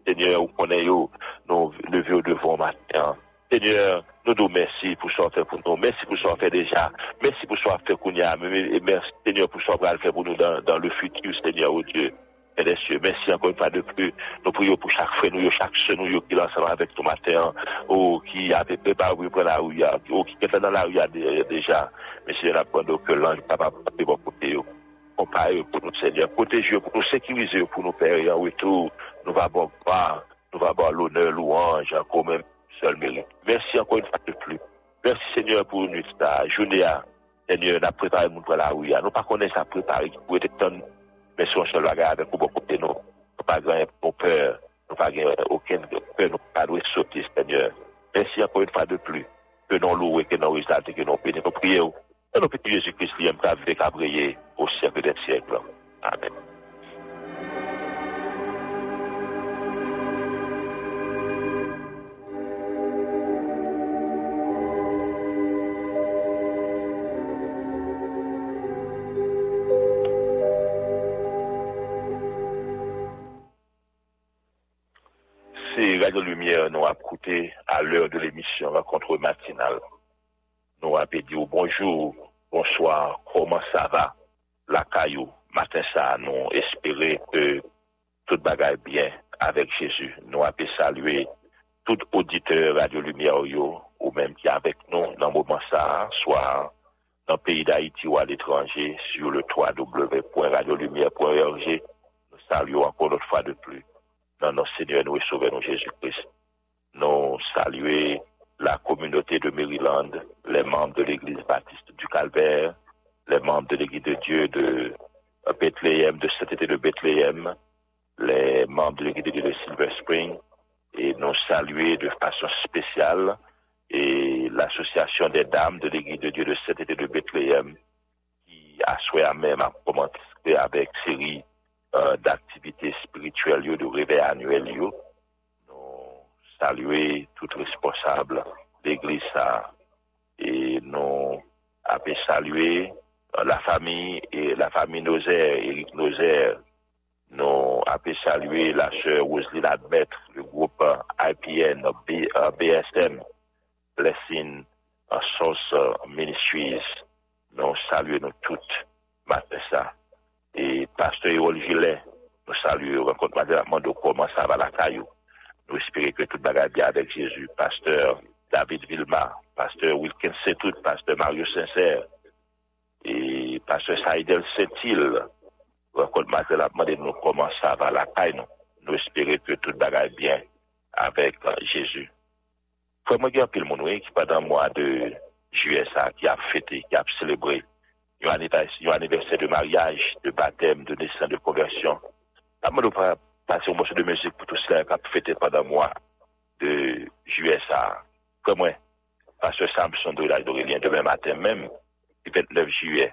Seigneur, ou konen yo, nou leve yo devon mater, Seigneur, nous nous merci pour ce fait pour nous. Merci pour ce fait déjà. Merci pour ce fait qu'on y a. Merci Seigneur pour ce qu'on fait pour nous dans, dans le futur, Seigneur, oh Dieu. Et des cieux. Merci encore une fois de plus. Nous prions pour chaque frère, nous, chaque soeur, nous, qui est ensemble avec ton matin, ou qui a préparé pour la rue, ou qui est dans la rue déjà. Mais Seigneur, apprendre que l'ange papa de bon côté, comparé pour nous, Seigneur, protéger, pour nous sécuriser, pour nous faire en retour. Nous allons voir, nous allons avoir l'honneur, louange, encore même Merci encore une fois de plus. Merci Seigneur pour une journée. Seigneur, nous avons préparé pour la rue. Nous pas connaître ça préparé pour être mais si on se regarde avec beaucoup de nous, nous pas nous pas gagner aucune peur, nous pas de sauter, Seigneur. Merci encore une fois de plus. Que nous louons, que nous exaltons, que nous bénissons. Nous prions. Et nous Jésus-Christ, qui aime au siècle des siècles. Amen. Radio Lumière nous a écouté à l'heure de l'émission Rencontre matinale. Nous avons dit bonjour, bonsoir, comment ça va? La caillou, matin ça, nous espérons que tout bagaille bien avec Jésus. Nous avons salué tout auditeur Radio Lumière ou même qui est avec nous dans le moment ça, soit dans le pays d'Haïti ou à l'étranger, sur le www.radiolumière.org. Nous saluons encore une fois de plus dans notre Seigneur nous et Sauveur nous Jésus-Christ. Nous saluer la communauté de Maryland, les membres de l'Église baptiste du Calvaire, les membres de l'Église de Dieu de Bethléem, de cet été de Bethléem, les membres de l'Église de Dieu de Silver Spring, et nous saluer de façon spéciale et l'association des dames de l'Église de Dieu de cet été de Bethléem, qui a souhaité même à commencer avec série euh, d'activités spirituelles de réveil annuel. Nous saluer tout responsable l'église et nous avons salué euh, la famille et la famille Nozer, Eric Nozer. Nous avons salué la sœur Wesley Admettre, le groupe IPN, BSM, Blessing Source Ministries. Nous saluons nous toutes, matin et pasteur Yol Gilet, nous saluons, rencontre madame de comment ça va la caillou. Nous espérons que tout va bien avec Jésus. Pasteur David Vilma, pasteur Wilkins Setout, pasteur Mario Sincère, et pasteur Saïdel Setil, rencontre madame nous comment ça va la caillou. Nous espérons que tout va bien avec Jésus. Moi dire que le monde qui pendant le mois de juillet ça, qui a fêté, qui a célébré un anniversaire de mariage, de baptême, de naissance, de conversion. Avant de passer un morceau de musique pour tout cela qui a fêté pendant mois de juillet, ça, comme moi, Pasteur Samson de l'âge d'Aurélien, demain matin même, le 29 juillet,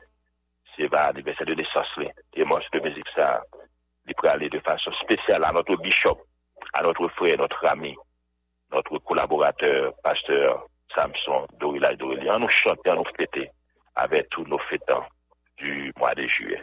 c'est l'anniversaire de naissance. Et morceau de musique, ça, il peut aller de façon spéciale à notre bishop, à notre frère, notre ami, notre collaborateur, pasteur Samson d'Aurélien. Nous chantons, nous fêtons avec tous nos fêtants du mois de juillet.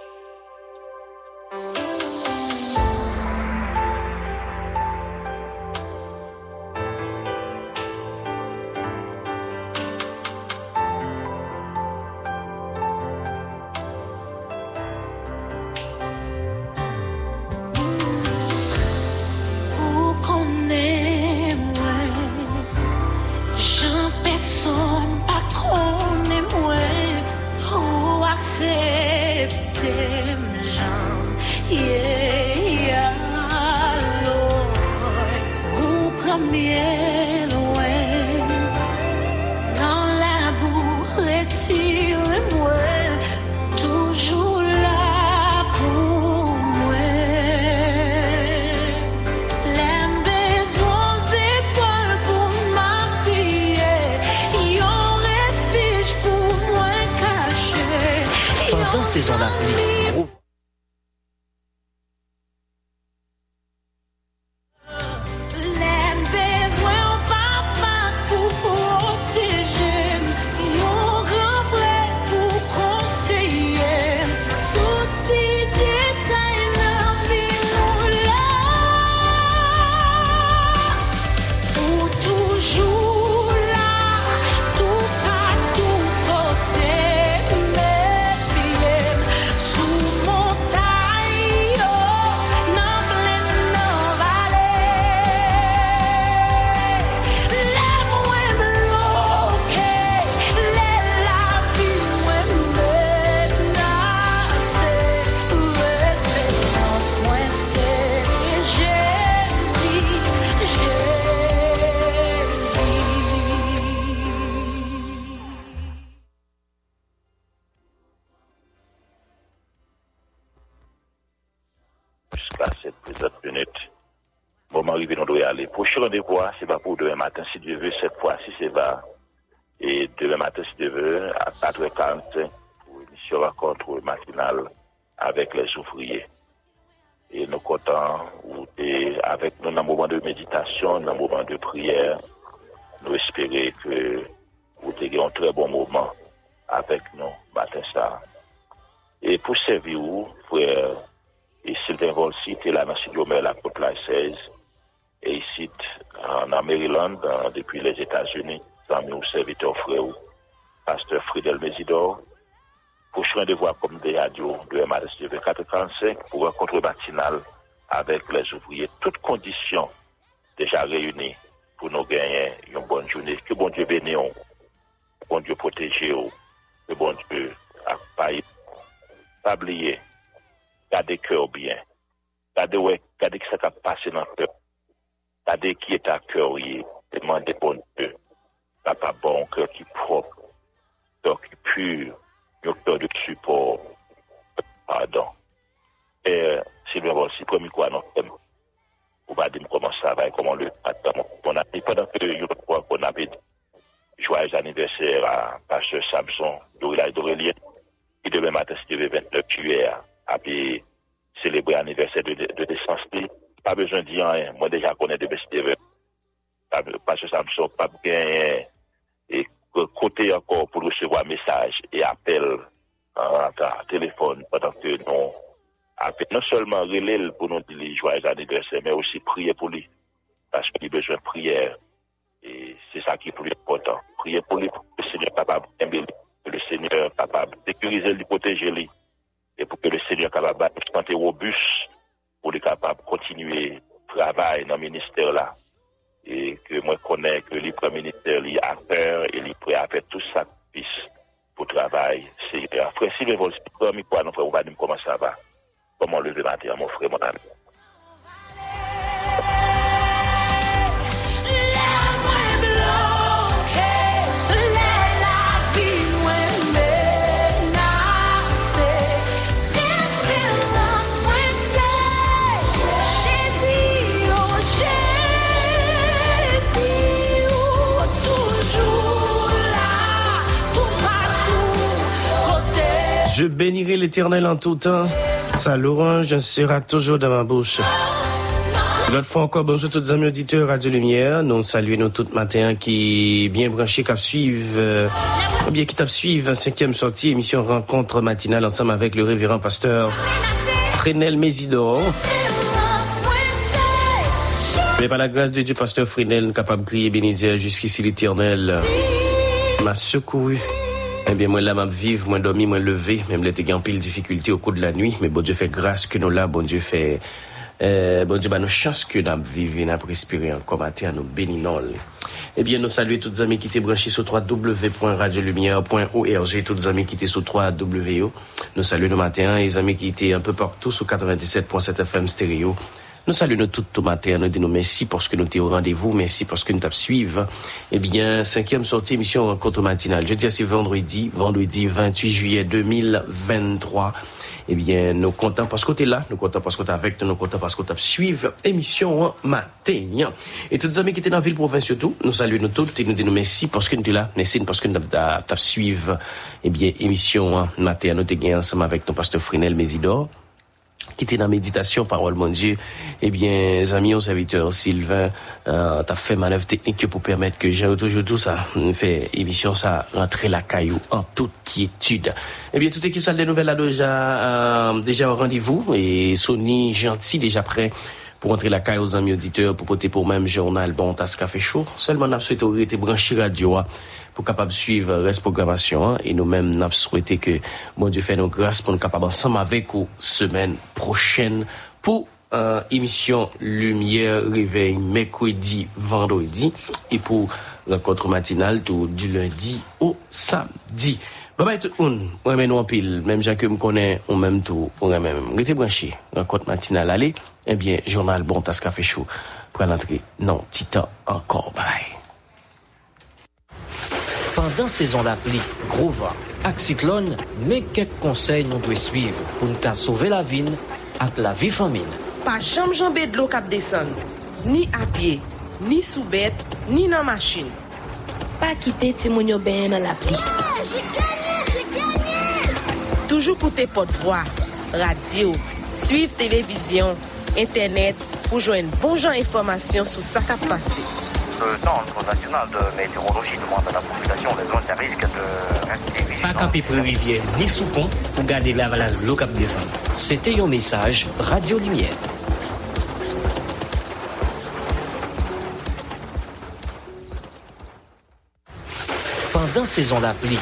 30 minutes. Bon, m'arrive, on doit y aller. Prochain rendez-vous, hein, c'est pas pour demain matin, si Dieu veut, cette fois-ci, c'est pas. Et demain matin, si Dieu veut, à 4h45, pour une émission rencontre matinale avec les ouvriers. Et nous comptons, et avec nous, dans un moment de méditation, dans un moment de prière, nous espérons que vous ayez un très bon moment avec nous, matin ça. Et pour servir vous, frère, et Sylvain Volsi là dans le studio la côte la 16. Et ici, en Maryland, dans- depuis les États-Unis, amis ou serviteurs frère, ou, pasteur Fridel Mésidor, pour rendez-vous comme des radios de MRSTV 445 pour rencontre matinale avec les ouvriers. Toutes conditions déjà réunies pour nous gagner une bonne journée. Que bon Dieu bénisse, que bon Dieu protège, que bon Dieu accompagne. Pas oublier, ouais, gardez que ça qui a bon Dieu. Papa bon, cœur qui est propre, cœur qui est pur, cœur de support. Pardon. Et Sylvain aussi, premier quoi, non, vous va dire comment ça va et comment le attend. On a dit pendant que une fois qu'on avait dit joyeux anniversaire à Pasteur Samson, Dorila Dorélien, qui demain matin, c'était le 29 juillet, a pu célébrer l'anniversaire de, de li. Pas besoin de dire, moi déjà connais de Steve. Pasteur Samson, pas bien, et que côté encore pour recevoir message et appel en téléphone pendant que nous non seulement relais pour nous dire les joyeux anniversaire, mais aussi prier pour lui. Parce qu'il a besoin de prière. Et c'est ça qui est plus important. Prier pour lui, pour que le Seigneur que Seigneur capable de sécuriser lui, protéger lui. Et pour que le Seigneur capable santé robuste, pour lui capable de continuer le travail dans le ministère là. Et que moi connais que le premier ministère lui a peur et il prêt à faire tout sacrifice pour travail. C'est frère Sylvain Vol, comme quoi nous frère, comment ça va? Comment lever matin, mon frère, mon ami? Je bénirai l'éternel en tout temps. Sa louange sera toujours dans ma bouche. L'autre fois encore, bonjour tous les amis auditeurs Radio Lumière. Nous saluons nous tout matin qui bien branchés, qui suivent, euh, ou bien qui tapent suivre cinquième sortie, émission rencontre matinale ensemble avec le révérend pasteur Fresnel Mésidor. Mais par la grâce de Dieu, pasteur Fresnel, capable de crier bénisir jusqu'ici l'éternel m'a secouru. Eh bien, moi, là, m'a vivre, moi, dormi, moi, levé, même là, t'es en pile difficulté au cours de la nuit, mais bon Dieu fait grâce que nous là, bon Dieu fait, euh, bon Dieu, bah, nous chance que nous vivons, nous respirer encore matin, nous bénissons. Eh bien, nous saluons tous les amis qui étaient branchés sur www.radiolumière.org, tous les amis qui étaient sur 3W. Nous saluons le matin, les amis qui étaient un peu partout sur 97.7 FM stéréo. Nous saluons tout au matin, nous disons merci parce que nous sommes au rendez-vous, merci parce que nous suivi. Eh bien, cinquième sortie émission Rencontre matinale. Jeudi, c'est vendredi, vendredi 28 juillet 2023. Eh bien, nous comptons parce que tu es là, nous comptons parce que tu es avec nous, nous comptons parce que tu as suivi l'émission matin. Et tous les amis qui étaient dans la ville province surtout, nous saluons nous tous et nous disons merci parce que nous es là, merci parce que tu as suivi, eh bien, l'émission matin. Nous t'es ensemble avec ton pasteur Frinel Mésidor qui était dans méditation, parole mon Dieu, eh bien, amis, aux serviteurs, Sylvain, euh, t'as fait manœuvre technique pour permettre que j'ai toujours tout ça, fait émission, ça, rentrer la caillou en toute quiétude. Eh bien, toute équipe salle des nouvelles a déjà, euh, déjà au rendez-vous et Sony gentil déjà prêt pour rentrer la caille aux amis auditeurs, pour porter pour même journal Bon Tasse Café Chaud. Seulement, on a souhaité été branché radio, pour capable suivre reste programmation et nous-mêmes nous souhaité que mon Dieu fait nos grâces pour nous capable ensemble avec vous semaine prochaine pour euh, émission Lumière Réveil mercredi, vendredi et pour rencontre matinale tout du lundi au samedi. Bye bye tout le monde. On nous en pile. Même gens que me connaît, on même tout. On même. Restez branchés. Rencontre matinale. Allez. Eh bien, journal Bon Tasse Café Chaud. Pour l'entrée. Non, Tita encore. Bye. Pendant saison la pluie, gros vent, ak cyclone, mais quelques conseils nous devons suivre pour nous sauver la vie avec la vie famine. Pa jam jambe de l'eau kap desen, ni a pied, ni sous bête, ni dans machine. Pa kite ti moun yo ben nan la pli. Toujours koute pot voix, radio, suivre télévision, internet pour joindre bon genre information sur ça qui passé. Le Centre national de météorologie demande à la population des zones à risque de rester Pas vigilant. camper pour rivière ni sous pont pour garder l'avalanche de l'eau cap descend. C'était un message Radio Lumière. Pendant saison la pluie,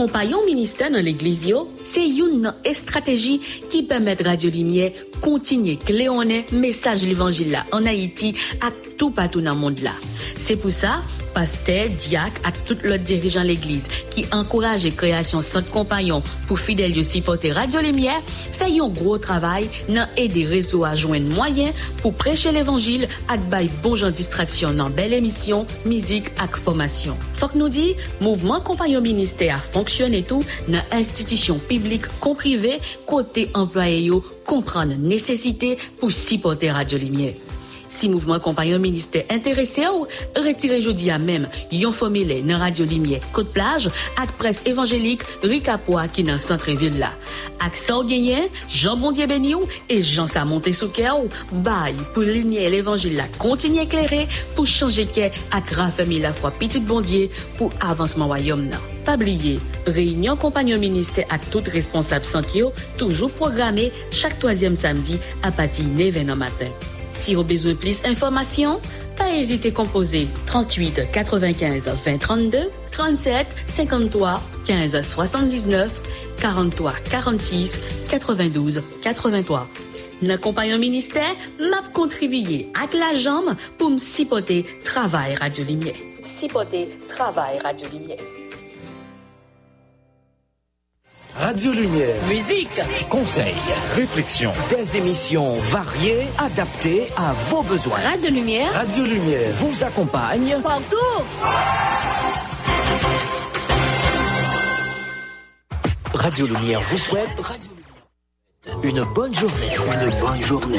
kompanyon minister nan l'Eglise yo, se youn nan estrategi ki pemet Radio Limier kontinye kleone mesaj l'Evangile la an Haiti ak tou patou nan mond la. Se pou sa, Paste, diak ak tout lot dirijan l'Eglise ki ankoraje kreasyon sant kompanyon pou fidel yo sipote Radio Lemier, fè yon gro travay nan ede rezo a jwen mwayen pou preche l'Evangil ak bay bonjan distraksyon nan bel emisyon, mizik ak formasyon. Fok nou di, mouvman kompanyon minister a fonksyon etou nan institisyon publik kon prive kote employe yo kompran nesesite pou sipote Radio Lemier. Si mouvement compagnon ministère intéressé ou, retirez jeudi à même yon formulaire dans Radio Lumière Côte Plage ak presse évangélique Ricapois qui dans centre-ville là. Ak Jean Bondier béni ou et Jean sa monté sous cœur ou, bail pour lumière l'évangile là continue éclairé pour changer cœur ak raffermir la foi bondier pour avancement royaume nan. Pas oublier, réunion compagnon ministère ak tout responsable santé toujours programmé chaque troisième samedi à partir de 9h matin. Si vous avez besoin de plus d'informations, pas hésiter à composer 38 95 20 32, 37 53 15 79, 43 46 92 83. N'accompagnant ministère, m'a contribué avec la jambe pour me supporter travail Radio Lumière. Supporter Radio Lumière. Musique, conseils, Réflexion. des émissions variées adaptées à vos besoins. Radio Lumière, Radio Lumière. Vous accompagne Partout. Radio Lumière vous souhaite une bonne journée. Une bonne journée.